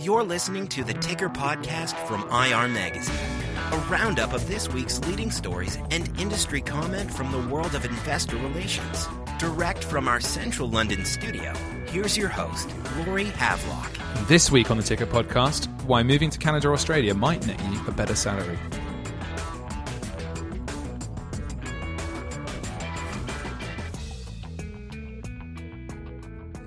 You're listening to the Ticker Podcast from IR Magazine, a roundup of this week's leading stories and industry comment from the world of investor relations. Direct from our central London studio, here's your host, Laurie Havelock. This week on the Ticker Podcast, why moving to Canada or Australia might net you a better salary.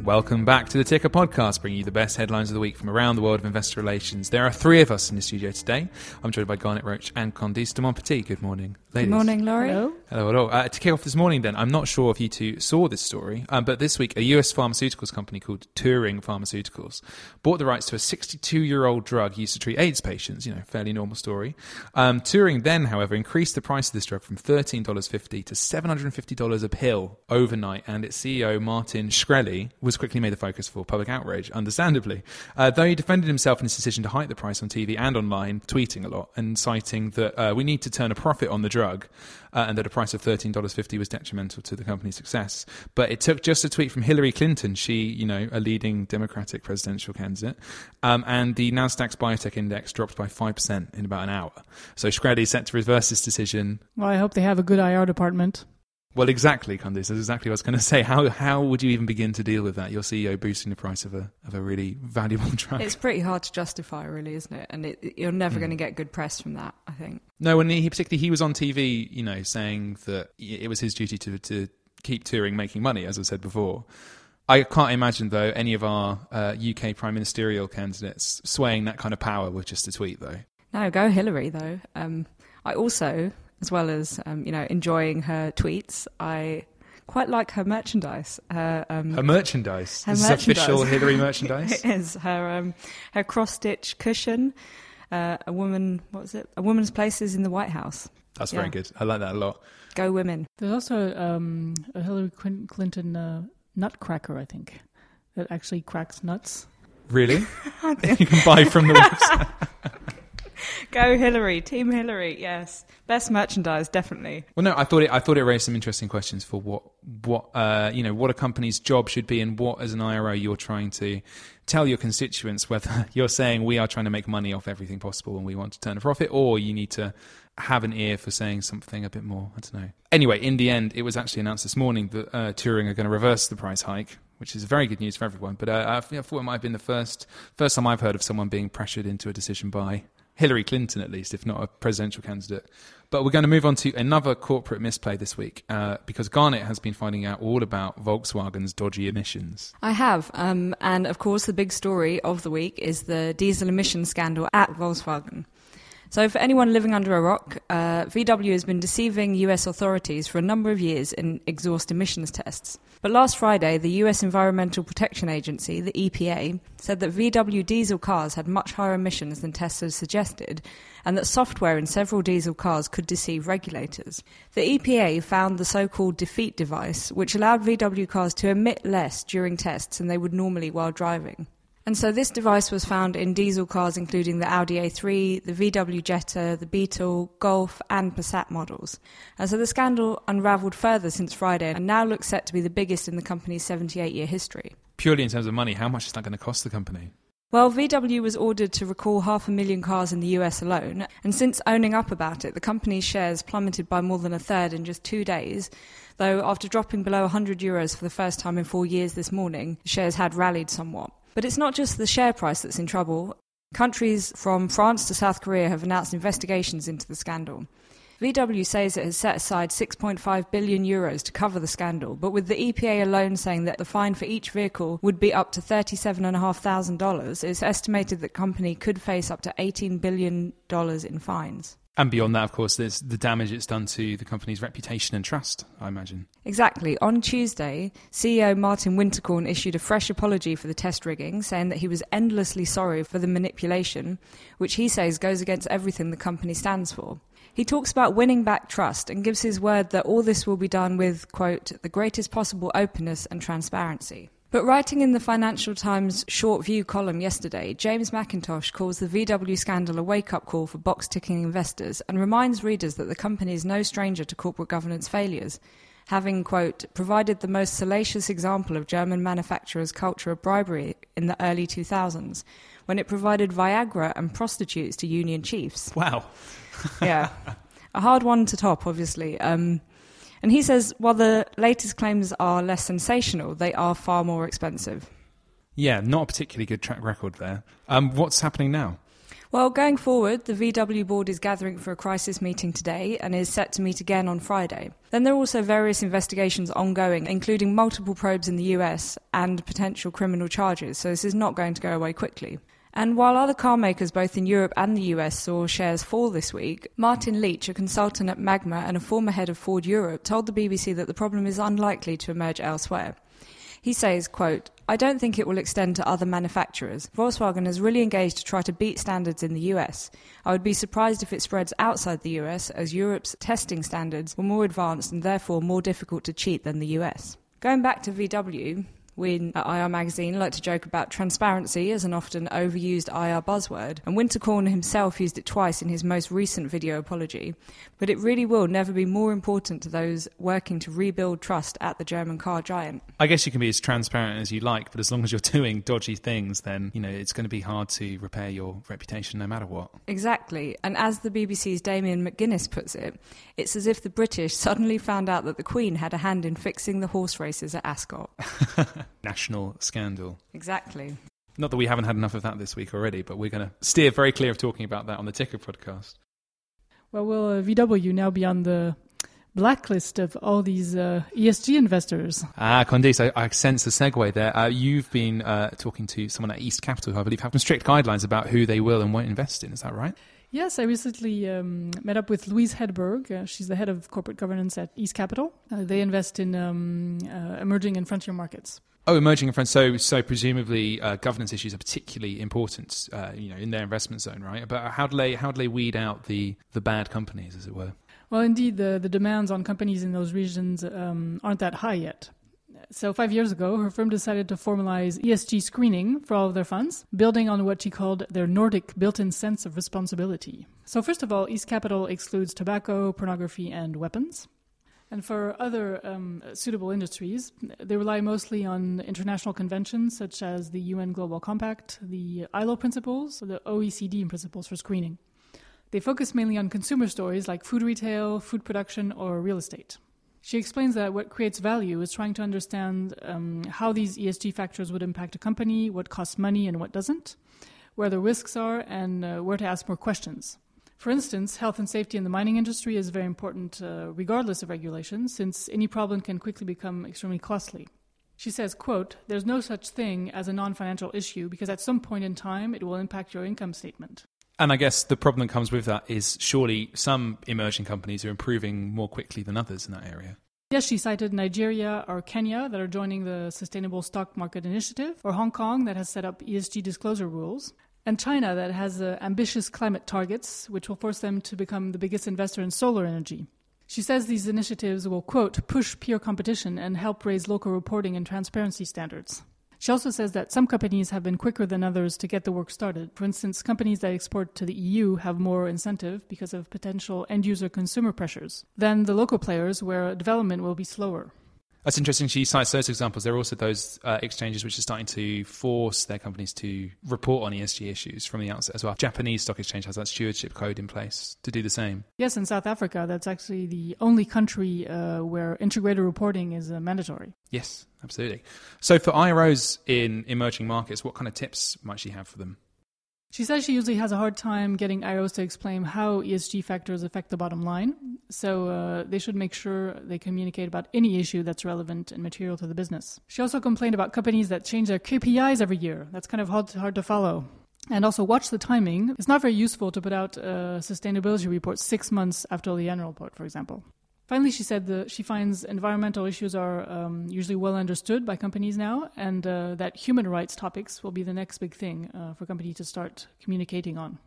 Welcome back to the Ticker Podcast, bringing you the best headlines of the week from around the world of investor relations. There are three of us in the studio today. I'm joined by Garnet Roach and Candice de Montpetit. Good morning, ladies. Good morning, Laurie. Hello. Hello, hello. Uh, to kick off this morning, then, I'm not sure if you two saw this story, um, but this week, a US pharmaceuticals company called Turing Pharmaceuticals bought the rights to a 62 year old drug used to treat AIDS patients. You know, fairly normal story. Um, Turing then, however, increased the price of this drug from $13.50 to $750 a pill overnight, and its CEO, Martin Shkreli, was quickly made the focus for public outrage, understandably. Uh, though he defended himself in his decision to hike the price on TV and online, tweeting a lot and citing that uh, we need to turn a profit on the drug uh, and that a price of $13.50 was detrimental to the company's success. But it took just a tweet from Hillary Clinton, she, you know, a leading Democratic presidential candidate, um, and the Nasdaq's biotech index dropped by 5% in about an hour. So Shkreli is set to reverse this decision. Well, I hope they have a good IR department. Well, exactly, Candice. That's exactly what I was going to say. How how would you even begin to deal with that? Your CEO boosting the price of a of a really valuable drug. It's pretty hard to justify, really, isn't it? And it, you're never going to get good press from that. I think. No, and he particularly he was on TV, you know, saying that it was his duty to to keep Turing, making money, as I said before. I can't imagine though any of our uh, UK prime ministerial candidates swaying that kind of power with just a tweet, though. No, go Hillary though. Um, I also, as well as um, you know, enjoying her tweets, I quite like her merchandise. Her, um, Her merchandise. Her this merchandise. is official Hillary merchandise. it is her um, her cross stitch cushion. Uh, a woman, what was it? A woman's places in the White House. That's Yeah. very good. I like that a lot. Go women. There's also um, a Hillary Clinton uh, nutcracker, I think, that actually cracks nuts. Really? you can buy from the website. Go Hillary. Team Hillary. Yes, best merchandise, definitely. Well, no, I thought it. I thought it raised some interesting questions for what what uh, you know what a company's job should be, and what as an IRO you're trying to tell your constituents whether you're saying we are trying to make money off everything possible and we want to turn a profit, or you need to have an ear for saying something a bit more. I don't know. Anyway, in the end, it was actually announced this morning that uh, Turing are going to reverse the price hike. Which is very good news for everyone, but uh, I thought it might have been the first first time I've heard of someone being pressured into a decision by Hillary Clinton, at least, if not a presidential candidate. But we're going to move on to another corporate misplay this week uh, because Garnet has been finding out all about Volkswagen's dodgy emissions. I have. Um, and of course, the big story of the week is the diesel emission scandal at Volkswagen. So, for anyone living under a rock, uh, VW has been deceiving US authorities for a number of years in exhaust emissions tests. But last Friday, the US Environmental Protection Agency, the EPA, said that VW diesel cars had much higher emissions than tests had suggested, and that software in several diesel cars could deceive regulators. The EPA found the so called defeat device, which allowed VW cars to emit less during tests than they would normally while driving. And so this device was found in diesel cars including the Audi A3, the VW Jetta, the Beetle, Golf, and Passat models. And so the scandal unravelled further since Friday and now looks set to be the biggest in the company's 78 year history. Purely in terms of money, how much is that going to cost the company? Well, VW was ordered to recall half a million cars in the US alone, and since owning up about it, the company's shares plummeted by more than a third in just two days. Though, after dropping below 100 euros for the first time in four years this morning, the shares had rallied somewhat. But it's not just the share price that's in trouble. Countries from France to South Korea have announced investigations into the scandal. VW says it has set aside 6.5 billion euros to cover the scandal, but with the EPA alone saying that the fine for each vehicle would be up to $37,500, it's estimated that the company could face up to $18 billion in fines. And beyond that, of course, there's the damage it's done to the company's reputation and trust, I imagine. Exactly. On Tuesday, CEO Martin Winterkorn issued a fresh apology for the test rigging, saying that he was endlessly sorry for the manipulation, which he says goes against everything the company stands for. He talks about winning back trust and gives his word that all this will be done with, quote, the greatest possible openness and transparency. But writing in the Financial Times short view column yesterday, James McIntosh calls the VW scandal a wake up call for box ticking investors and reminds readers that the company is no stranger to corporate governance failures. having, quote, provided the most salacious example of German manufacturers' culture of bribery in the early 2000s, when it provided Viagra and prostitutes to union chiefs. Wow. yeah. A hard one to top, obviously. Um, and he says while the latest claims are less sensational, they are far more expensive. Yeah, not a particularly good track record there. Um, what's happening now? Well, going forward, the VW board is gathering for a crisis meeting today and is set to meet again on Friday. Then there are also various investigations ongoing, including multiple probes in the US and potential criminal charges, so this is not going to go away quickly. And while other car makers both in Europe and the US saw shares fall this week, Martin Leach, a consultant at Magma and a former head of Ford Europe, told the BBC that the problem is unlikely to emerge elsewhere. He says, quote, I don't think it will extend to other manufacturers. Volkswagen has really engaged to try to beat standards in the US. I would be surprised if it spreads outside the US, as Europe's testing standards were more advanced and therefore more difficult to cheat than the US. Going back to VW, we at IR Magazine like to joke about transparency as an often overused IR buzzword, and Winterkorn himself used it twice in his most recent video apology. But it really will never be more important to those working to rebuild trust at the German car giant. I guess you can be as transparent as you like, but as long as you're doing dodgy things, then you know it's going to be hard to repair your reputation no matter what. Exactly. And as the BBC's Damien McGuinness puts it, it's as if the British suddenly found out that the Queen had a hand in fixing the horse races at Ascot. National scandal. Exactly. Not that we haven't had enough of that this week already, but we're going to steer very clear of talking about that on the Ticker podcast. Well, will uh, VW now be on the blacklist of all these uh, ESG investors? Ah, Candice, I, I sense a segue there. Uh, you've been uh, talking to someone at East Capital who I believe have some strict guidelines about who they will and won't invest in. Is that right? Yes, I recently um, met up with Louise Hedberg. Uh, she's the head of corporate governance at East Capital. Uh, they invest in um, uh, emerging and frontier markets. Oh, emerging and frontier. So, so presumably, uh, governance issues are particularly important, uh, you know, in their investment zone, right? But how do they how do they weed out the the bad companies, as it were? Well, indeed, the the demands on companies in those regions um, aren't that high yet. So, five years ago, her firm decided to formalize ESG screening for all of their funds, building on what she called their Nordic built in sense of responsibility. So, first of all, East Capital excludes tobacco, pornography, and weapons. And for other um, suitable industries, they rely mostly on international conventions such as the UN Global Compact, the ILO principles, or the OECD principles for screening. They focus mainly on consumer stories like food retail, food production, or real estate. She explains that what creates value is trying to understand um, how these ESG factors would impact a company, what costs money and what doesn't, where the risks are, and uh, where to ask more questions. For instance, health and safety in the mining industry is very important uh, regardless of regulation, since any problem can quickly become extremely costly. She says, quote, there's no such thing as a non-financial issue because at some point in time it will impact your income statement. And I guess the problem that comes with that is surely some emerging companies are improving more quickly than others in that area. Yes, she cited Nigeria or Kenya that are joining the Sustainable Stock Market Initiative, or Hong Kong that has set up ESG disclosure rules, and China that has uh, ambitious climate targets, which will force them to become the biggest investor in solar energy. She says these initiatives will, quote, push peer competition and help raise local reporting and transparency standards. She also says that some companies have been quicker than others to get the work started. For instance, companies that export to the EU have more incentive because of potential end user consumer pressures than the local players where development will be slower. That's interesting. She cites those examples. There are also those uh, exchanges which are starting to force their companies to report on ESG issues from the outset as well. Japanese stock exchange has that stewardship code in place to do the same. Yes, in South Africa, that's actually the only country uh, where integrated reporting is uh, mandatory. Yes, absolutely. So for IROs in emerging markets, what kind of tips might she have for them? She says she usually has a hard time getting IROs to explain how ESG factors affect the bottom line. So uh, they should make sure they communicate about any issue that's relevant and material to the business. She also complained about companies that change their KPIs every year. That's kind of hard, hard to follow. And also watch the timing. It's not very useful to put out a sustainability report six months after the annual report, for example. Finally, she said that she finds environmental issues are um, usually well understood by companies now, and uh, that human rights topics will be the next big thing uh, for companies to start communicating on.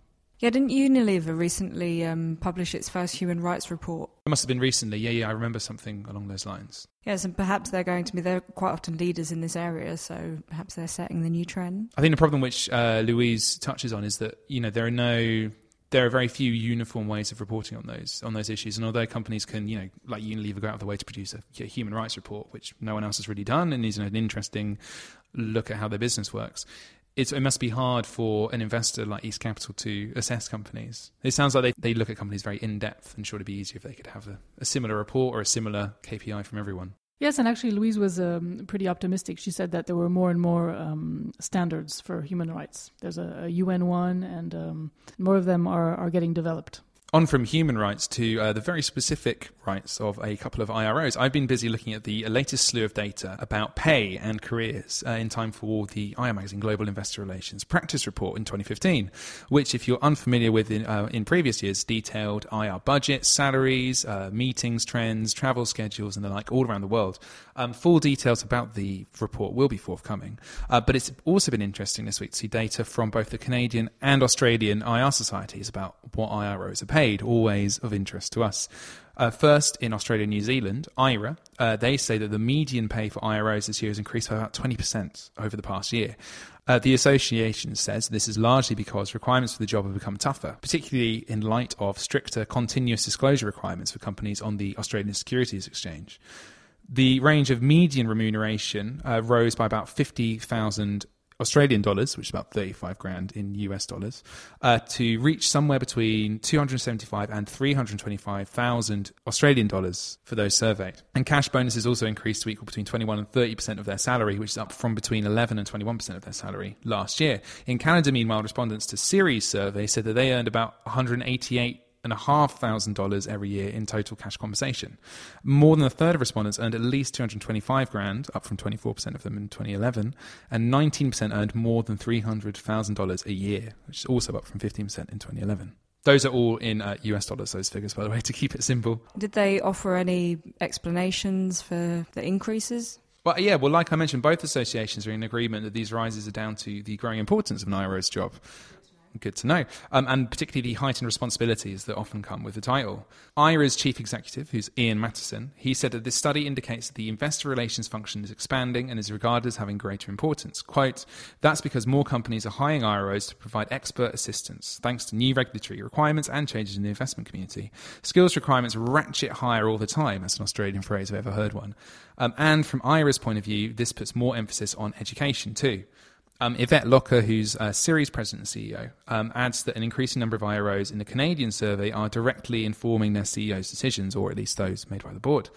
Yeah, didn't Unilever recently um, publish its first human rights report? It must have been recently. Yeah, yeah, I remember something along those lines. Yes, and perhaps they're going to be, they're quite often leaders in this area, so perhaps they're setting the new trend. I think the problem which uh, Louise touches on is that, you know, there are no there are very few uniform ways of reporting on those on those issues. And although companies can, you know, like Unilever, go out of the way to produce a, a human rights report, which no one else has really done, and is an interesting look at how their business works. It's, it must be hard for an investor like East Capital to assess companies. It sounds like they, they look at companies very in depth, and sure it'd be easier if they could have a, a similar report or a similar KPI from everyone. Yes, and actually, Louise was um, pretty optimistic. She said that there were more and more um, standards for human rights. There's a, a UN one, and um, more of them are, are getting developed. On from human rights to uh, the very specific rights of a couple of IROs. I've been busy looking at the latest slew of data about pay and careers uh, in time for the IR Magazine Global Investor Relations Practice Report in 2015, which, if you're unfamiliar with in, uh, in previous years, detailed IR budgets, salaries, uh, meetings, trends, travel schedules, and the like all around the world. Um, full details about the report will be forthcoming. Uh, but it's also been interesting this week to see data from both the Canadian and Australian IR societies about what IROs are paid, always of interest to us. Uh, first, in Australia and New Zealand, IRA, uh, they say that the median pay for IROs this year has increased by about 20% over the past year. Uh, the association says this is largely because requirements for the job have become tougher, particularly in light of stricter continuous disclosure requirements for companies on the Australian Securities Exchange the range of median remuneration uh, rose by about 50,000 Australian dollars, which is about 35 grand in US dollars, uh, to reach somewhere between 275 and 325,000 Australian dollars for those surveyed. And cash bonuses also increased to equal between 21 and 30% of their salary, which is up from between 11 and 21% of their salary last year. In Canada, meanwhile, respondents to CIRI's survey said that they earned about 188 and a half thousand dollars every year in total cash compensation. More than a third of respondents earned at least 225 grand, up from 24% of them in 2011, and 19% earned more than $300,000 a year, which is also up from 15% in 2011. Those are all in uh, US dollars, those figures, by the way, to keep it simple. Did they offer any explanations for the increases? Well, yeah, well, like I mentioned, both associations are in agreement that these rises are down to the growing importance of an IRO's job. Good to know. Um, and particularly the heightened responsibilities that often come with the title. IRA's chief executive, who's Ian Matheson, he said that this study indicates that the investor relations function is expanding and is regarded as having greater importance. Quote, that's because more companies are hiring IROs to provide expert assistance, thanks to new regulatory requirements and changes in the investment community. Skills requirements ratchet higher all the time. That's an Australian phrase, I've ever heard one. Um, and from IRA's point of view, this puts more emphasis on education too. Um, Yvette Lokker, who's uh, CIRI's president and CEO, um, adds that an increasing number of IROs in the Canadian survey are directly informing their CEO's decisions, or at least those made by the board.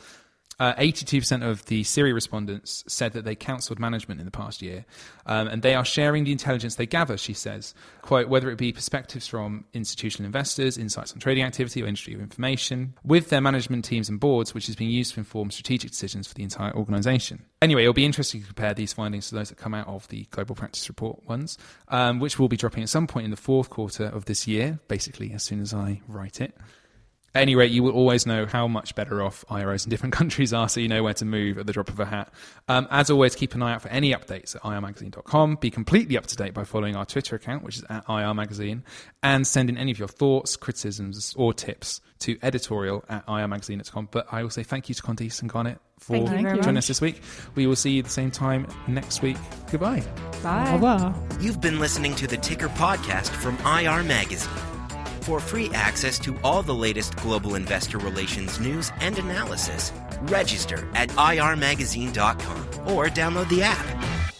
Uh, 82% of the CIRI's respondents said that they counselled management in the past year, um, and they are sharing the intelligence they gather, she says. Quote, whether it be perspectives from institutional investors, insights on trading activity, or industry information, with their management teams and boards, which is being used to inform strategic decisions for the entire organisation. Anyway, it'll be interesting to compare these findings to those that come out of the Global Practice Report ones, um, which will be dropping at some point in the fourth quarter of this year, basically as soon as I write it. At any rate, you will always know how much better off IROs in different countries are, so you know where to move at the drop of a hat. Um, as always, keep an eye out for any updates at irmagazine.com. Be completely up to date by following our Twitter account, which is at irmagazine, and send in any of your thoughts, criticisms, or tips to editorial at irmagazine.com. But I will say thank you to Candice and Garnet for joining us this week. We will see you the same time next week. Goodbye. Bye. Au revoir. You've been listening to the Ticker podcast from IR Magazine. For free access to all the latest global investor relations news and analysis, register at irmagazine.com or download the app.